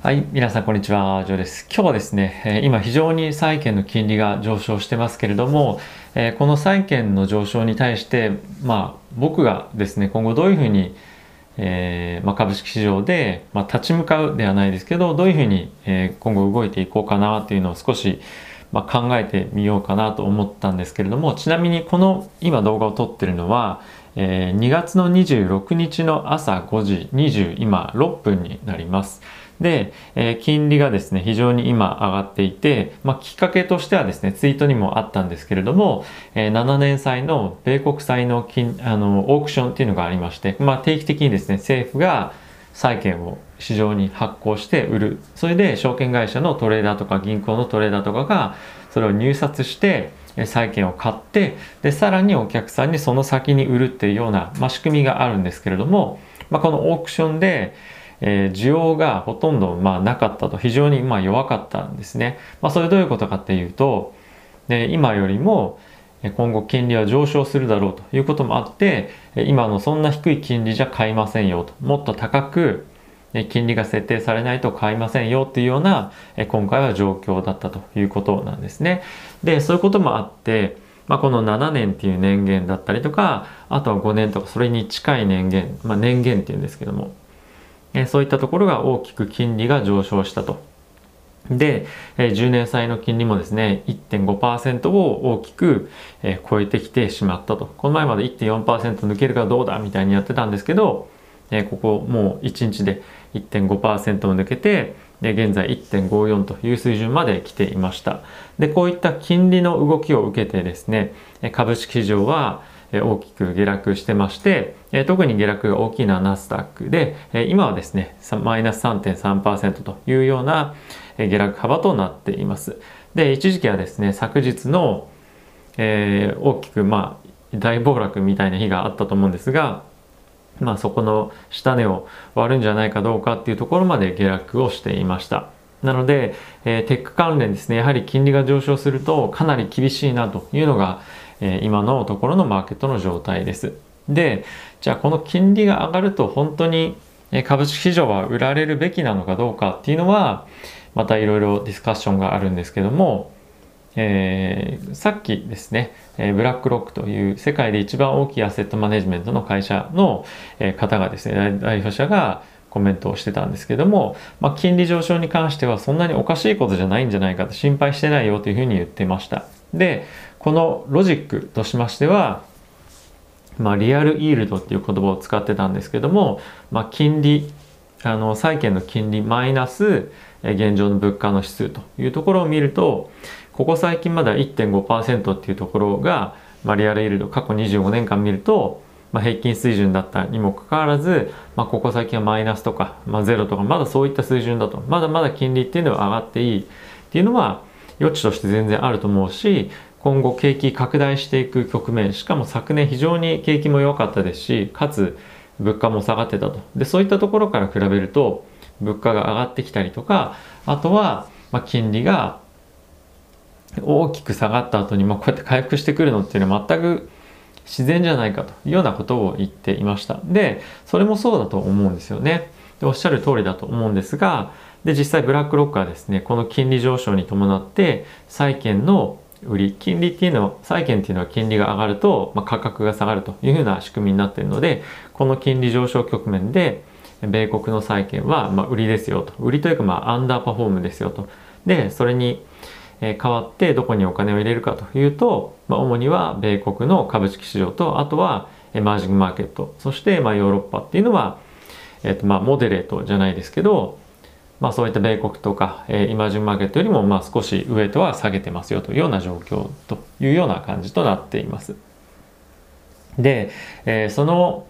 はい、皆さんこんにちは、ジョーです。今日はですね、今非常に債券の金利が上昇してますけれども、この債券の上昇に対して、まあ僕がですね、今後どういうふうに、えー、まあ、株式市場で、まあ、立ち向かうではないですけど、どういうふうに、今後動いていこうかなというのを少し、まあ、考えてみようかなと思ったんですけれども、ちなみにこの今動画を撮ってるのは、えー、2月の26日の朝5時20今6分になります。で、えー、金利がですね、非常に今上がっていて、まあ、きっかけとしてはですね、ツイートにもあったんですけれども、えー、7年債の米国債の金あのオークションっていうのがありまして、まあ、定期的にですね、政府が債券を市場に発行して売る。それで証券会社のトレーダーとか銀行のトレーダーとかがそれを入札して、債券を買ってでさらにお客さんにその先に売るっていうような、まあ、仕組みがあるんですけれども、まあ、このオークションで、えー、需要がほとんどまあなかったと非常にまあ弱かったんですね。まあ、それどういうことかっていうとで今よりも今後金利は上昇するだろうということもあって今のそんな低い金利じゃ買いませんよともっと高く金利が設定されないと買いませんよっていうような今回は状況だったということなんですね。でそういうこともあってまあ、この7年っていう年限だったりとかあとは5年とかそれに近い年限、まあ、年限っていうんですけどもそういったところが大きく金利が上昇したと。で、え10年債の金利もですね、1.5%を大きく、超えてきてしまったと。この前まで1.4%抜けるかどうだみたいにやってたんですけど、ここもう1日で1.5%を抜けて、現在1.54という水準まで来ていました。で、こういった金利の動きを受けてですね、株式市場は、大きく下落してまして、特に下落が大きいのはナスダックで、今はですね、マイナス3.3%というような下落幅となっています。で、一時期はですね、昨日の、えー、大きく、まあ、大暴落みたいな日があったと思うんですが、まあ、そこの下値を割るんじゃないかどうかっていうところまで下落をしていました。なので、えー、テック関連ですね、やはり金利が上昇するとかなり厳しいなというのが、え今のところのマーケットの状態です。で、じゃあこの金利が上がると本当に株式市場は売られるべきなのかどうかっていうのは、またいろいろディスカッションがあるんですけども、えー、さっきですね、えブラックロックという世界で一番大きいアセットマネジメントの会社の、え方がですね、代表者がコメントをしてたんですけども、まあ、金利上昇に関してはそんなにおかしいことじゃないんじゃないかと心配してないよというふうに言ってました。で、このロジックとしましては、まあ、リアルイールドっていう言葉を使ってたんですけども、まあ、金利あの債券の金利マイナス現状の物価の指数というところを見るとここ最近まだ1.5%っていうところが、まあ、リアルイールド過去25年間見ると、まあ、平均水準だったにもかかわらず、まあ、ここ最近はマイナスとか、まあ、ゼロとかまだそういった水準だと。まだまだ金利っていうのは上がっていいっていうのは余地として全然あると思うし今後景気拡大していく局面しかも昨年非常に景気も良かったですしかつ物価も下がってたと。でそういったところから比べると物価が上がってきたりとかあとは、ま金利が大きく下がった後に、まこうやって回復してくるのっていうのは全く自然じゃないかというようなことを言っていました。でそれもそうだと思うんですよね。でおっしゃる通りだと思うんですがで実際ブラックロックはですねこの金利上昇に伴って債券の売り金利っていうのは債券っていうのは金利が上がると、まあ、価格が下がるというふうな仕組みになっているのでこの金利上昇局面で米国の債券はまあ売りですよと。売りというかまあアンダーパフォームですよと。でそれに代わってどこにお金を入れるかというと、まあ、主には米国の株式市場とあとはエマージングマーケット。そしてまあヨーロッパっていうのは、えっとまあモデレートじゃないですけどまあ、そういった米国とか、えー、イマージンマーケットよりもまあ少し上とは下げてますよというような状況というような感じとなっています。で、えー、その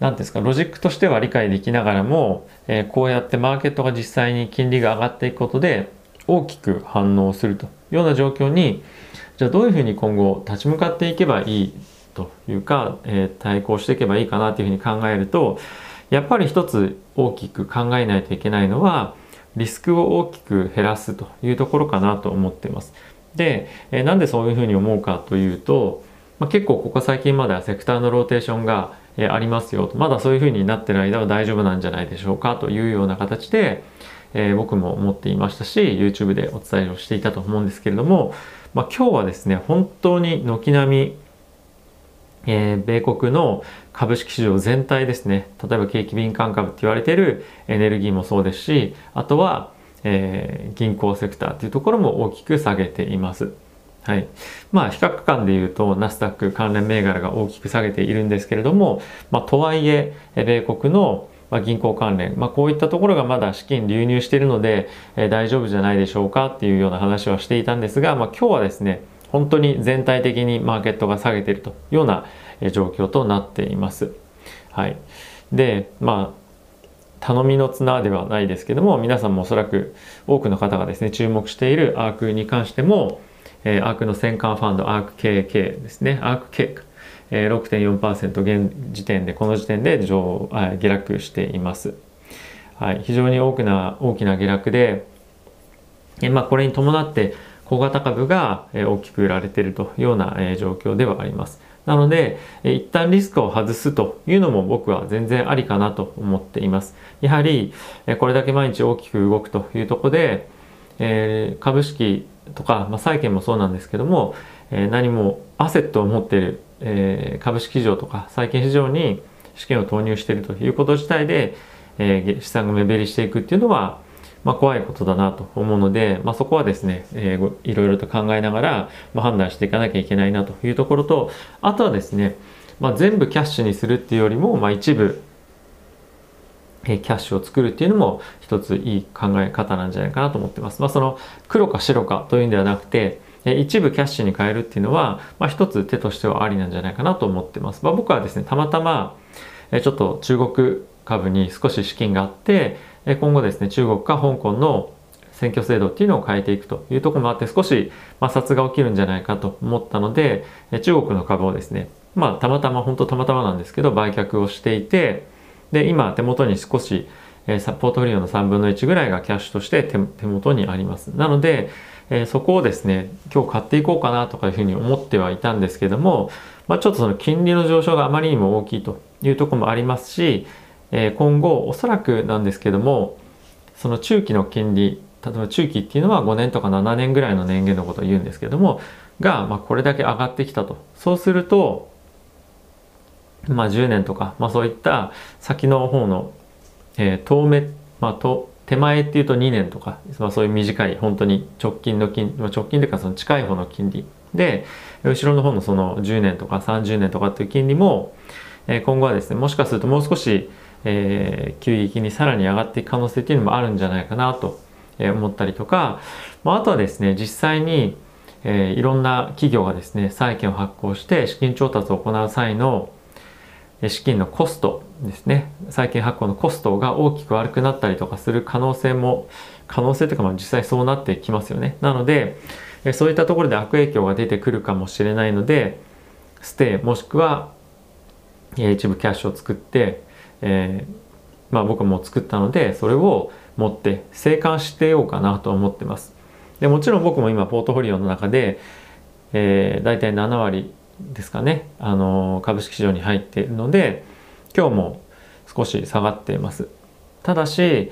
何ですかロジックとしては理解できながらも、えー、こうやってマーケットが実際に金利が上がっていくことで大きく反応するというような状況にじゃあどういうふうに今後立ち向かっていけばいいというか、えー、対抗していけばいいかなというふうに考えるとやっぱり一つ大きく考えないといけないのはリスクを大きく減らすというところかなと思ってます。で、えなんでそういうふうに思うかというと、まあ、結構ここ最近まではセクターのローテーションがえありますよとまだそういうふうになってる間は大丈夫なんじゃないでしょうかというような形で、えー、僕も思っていましたし YouTube でお伝えをしていたと思うんですけれども、まあ、今日はですね本当に軒並み、えー、米国の株式市場全体ですね例えば景気敏感株って言われてるエネルギーもそうですしあとは、えー、銀行セクターっていうところも大きく下げています。はい。まあ、比較感で言うと、ナスダック関連銘柄が大きく下げているんですけれども、まあ、とはいえ、米国の銀行関連、まあ、こういったところがまだ資金流入しているので、えー、大丈夫じゃないでしょうかっていうような話はしていたんですが、まあ、今日はですね、本当に全体的にマーケットが下げているというような状況となっています。はい。で、まあ、頼みの綱ではないですけども、皆さんもおそらく多くの方がですね、注目しているアークに関しても、えー、アークの戦艦ファンド、アーク KK ですね、アーク K、えー、6.4%現時点で、この時点で上下落しています。はい、非常に大きな大きな下落で、えー、まあ、これに伴って小型株が、え、大きく売られているというような、え、状況ではあります。なので、え、一旦リスクを外すというのも僕は全然ありかなと思っています。やはり、え、これだけ毎日大きく動くというところで、えー、株式とか、まあ、債券もそうなんですけども、えー、何もアセットを持っている、えー、株式市場とか債券市場に資金を投入しているということ自体で、えー、資産が目減りしていくっていうのは、まあ、怖いことだなと思うので、まあ、そこはですね、えー、いろいろと考えながら、まあ、判断していかなきゃいけないなというところとあとはですね、まあ、全部キャッシュにするっていうよりも、まあ、一部えキャッシュを作るっていうのも一ついい考え方なんじゃないかなと思ってます。まあ、その黒か白かというんではなくて、一部キャッシュに変えるっていうのは、まあ、一つ手としてはありなんじゃないかなと思ってます。まあ、僕はですね、たまたま、えちょっと中国株に少し資金があって、今後ですね、中国か香港の選挙制度っていうのを変えていくというとこもあって、少し摩擦が起きるんじゃないかと思ったので、中国の株をですね、まあ、たまたま、本当たまたまなんですけど、売却をしていて、で、今手元に少し、えー、ポートフリオの3分の1ぐらいがキャッシュとして手元にあります。なので、え、そこをですね、今日買っていこうかなとかいうふうに思ってはいたんですけども、まあ、ちょっとその金利の上昇があまりにも大きいというとこもありますし、えー、今後おそらくなんですけども、その中期の金利、例えば中期っていうのは5年とか7年ぐらいの年限のことを言うんですけども、が、まあ、これだけ上がってきたと。そうすると、まあ、10年とか、まあ、そういった先の方の、えー、遠目、まあ、と手前っていうと2年とか、まあ、そういう短い本当に直近の金、まあ、直近というかその近い方の金利で後ろの方のその10年とか30年とかっていう金利も、えー、今後はですねもしかするともう少し、えー、急激にさらに上がっていく可能性っていうのもあるんじゃないかなと思ったりとか、まあ、とはですね実際に、えー、いろんな企業がですね債券を発行して資金調達を行う際の資金のコストですね債券発行のコストが大きく悪くなったりとかする可能性も可能性というかまあ実際そうなってきますよね。なのでそういったところで悪影響が出てくるかもしれないのでステイもしくは一部キャッシュを作って、えー、まあ僕も作ったのでそれを持って生還してようかなと思ってます。でもちろん僕も今ポートフォリオの中で、えー、大体7割ですかね、あの株式市場に入っているので今日も少し下がっています。ただし、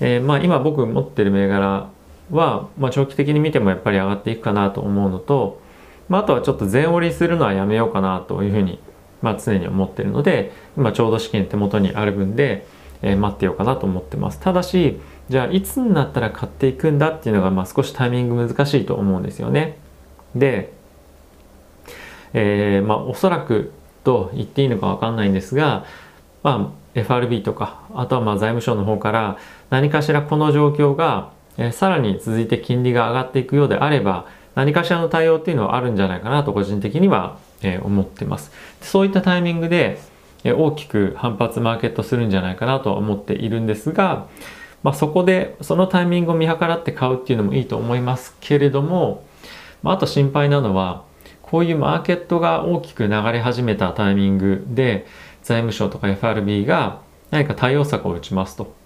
えー、まあ、今僕持ってる銘柄は、まあ、長期的に見てもやっぱり上がっていくかなと思うのと、まあ、あとはちょっと全折りするのはやめようかなというふうに、まあ、常に思ってるので今ちょうど資金手元にある分で、えー、待ってようかなと思ってます。ただしじゃあいつになったら買っていくんだっていうのが、まあ、少しタイミング難しいと思うんですよね。でえー、まあ、おそらくと言っていいのかわかんないんですが、まあ、FRB とか、あとはまあ財務省の方から何かしらこの状況が、えー、さらに続いて金利が上がっていくようであれば、何かしらの対応っていうのはあるんじゃないかなと個人的には、え、思ってます。そういったタイミングで、え、大きく反発マーケットするんじゃないかなとは思っているんですが、まあ、そこでそのタイミングを見計らって買うっていうのもいいと思いますけれども、まあ、あと心配なのはこういうマーケットが大きく流れ始めたタイミングで財務省とか FRB が何か対応策を打ちますと。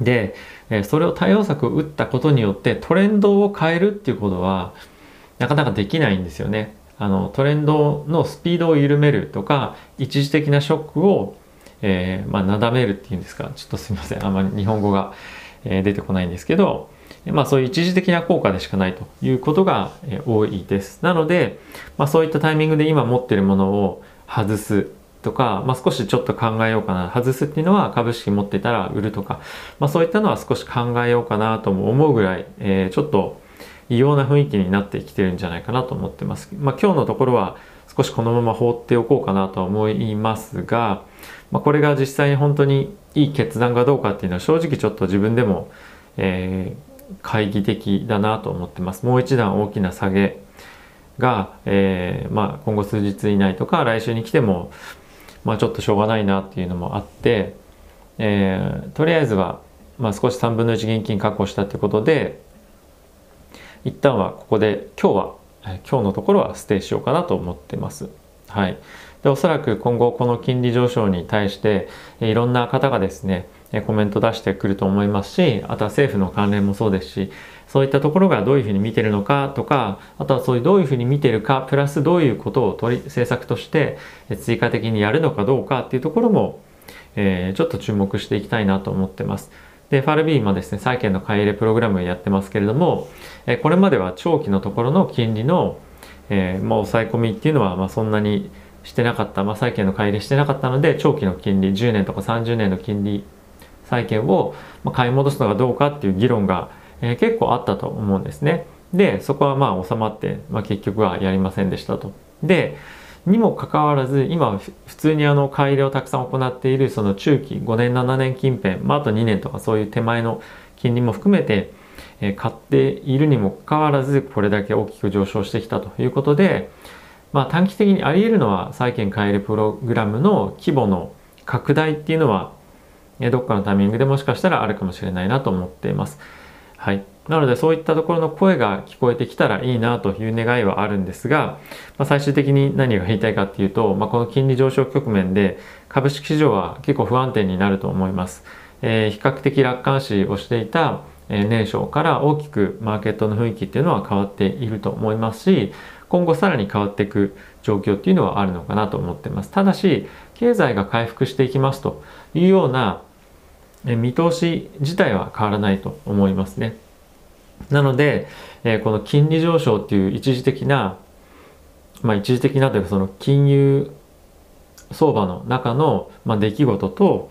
で、えそれを対応策を打ったことによってトレンドを変えるっていうことはなかなかできないんですよね。あのトレンドのスピードを緩めるとか一時的なショックを、えー、まあ、なだめるっていうんですか。ちょっとすみません。あんまり日本語が、え、出てこないんですけど、まあ、そういう一時的な効果でしかないということが、え多いです。なので、まあ、そういったタイミングで今持ってるものを外すとか、まあ、少しちょっと考えようかな外すっていうのは株式持ってたら売るとか、まあ、そういったのは少し考えようかなとも思うぐらい、えー、ちょっと異様な雰囲気になってきてるんじゃないかなと思ってます。まあ、今日のところは少しこのまま放っておこうかなとは思いますが、まあ、これが実際に本当にいい決断かどうかっていうのは正直ちょっと自分でも、えー、懐疑的だなと思ってます。もう一段大きな下げが、えー、まあ、今後数日以内とか来週に来ても、まあ、ちょっとしょうがないなっていうのもあって、えー、とりあえずは、まあ、少し3分の1現金確保したってことで一旦はここで今日は今日のところはステイしようかなと思ってます。はい、でおそらく今後この金利上昇に対していろんな方がですねコメント出してくると思いますしあとは政府の関連もそうですしそういったところがどういうふうに見てるのかとかあとはそういうどういうふうに見てるかプラスどういうことを取り政策として追加的にやるのかどうかっていうところも、えー、ちょっと注目していきたいなと思ってます。で FRB 今ですね債券の買い入れプログラムをやってますけれども、えこれまでは長期のところの金利の、えー、まあ、抑え込みっていうのはまあそんなにしてなかった、まあ、債券の買い入れしてなかったので長期の金利10年とか30年の金利債券を買い戻すのがどうかっていう議論が、えー、結構あったと思うんですね。でそこはまあ収まって、まあ、結局はやりませんでしたと。でにもかかわらず今普通にあの買い入れをたくさん行っているその中期5年7年近辺、まあ、あと2年とかそういう手前の金利も含めて、え買っているにもかかわらずこれだけ大きく上昇してきたということで、まあ、短期的にあり得るのは債券買い入れプログラムの規模の拡大っていうのはどっかのタイミングでもしかしたらあるかもしれないなと思っています。はい。なのでそういったところの声が聞こえてきたらいいなという願いはあるんですが、まあ、最終的に何が言いたいかっていうと、まあ、この金利上昇局面で株式市場は結構不安定になると思います。えー、比較的楽観視をしていた年初から大きくマーケットの雰囲気っていうのは変わっていると思いますし今後さらに変わっていく状況っていうのはあるのかなと思ってますただし経済が回復していきますというような見通し自体は変わらないと思いますね。なので、えこの金利上昇っていう一時的な、まあ一時的なというかその金融相場の中の、まあ、出来事と、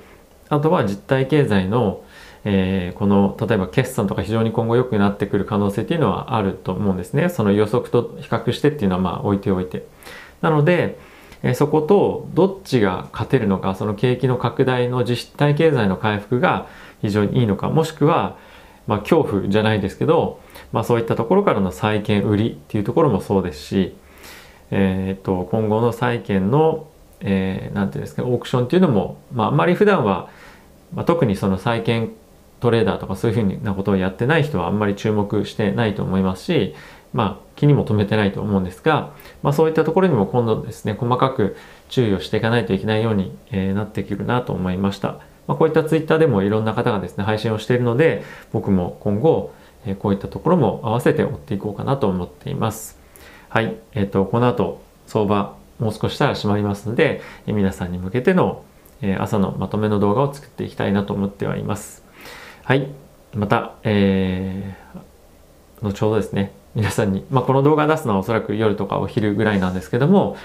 あとは実体経済の、えー、この例えば決算とか非常に今後良くなってくる可能性っていうのはあると思うんですね。その予測と比較してっていうのはまあ置いておいて。なので、えそことどっちが勝てるのかその景気の拡大の実体経済の回復が非常にいいのかもしくは、まあ、恐怖じゃないですけど、まあ、そういったところからの債券売りっていうところもそうですし、えー、と今後の債券の何、えー、て言うんですかオークションっていうのも、まあ、あんまり普段は、まあ、特にその債券トレーダーとかそういうふうなことをやってない人はあんまり注目してないと思いますしまあ、気にも留めてないと思うんですが、まあ、そういったところにも今度ですね細かく注意をしていかないといけないように、えー、なってくるなと思いました、まあ、こういったツイッターでもいろんな方がですね配信をしているので僕も今後、えー、こういったところも合わせて追っていこうかなと思っています。はい、えーと、この後相場もう少ししたら閉まりますので、えー、皆さんに向けての、えー、朝のまとめの動画を作っていきたいなと思ってはいます。はい。また、えー、後ほどですね皆さんに、まあ、この動画出すのはおそらく夜とかお昼ぐらいなんですけども、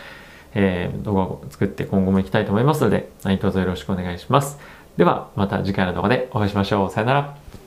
えー、動画を作って今後も行きたいと思いますので、何卒よろしくお願いします。では、また次回の動画でお会いしましょう。さよなら。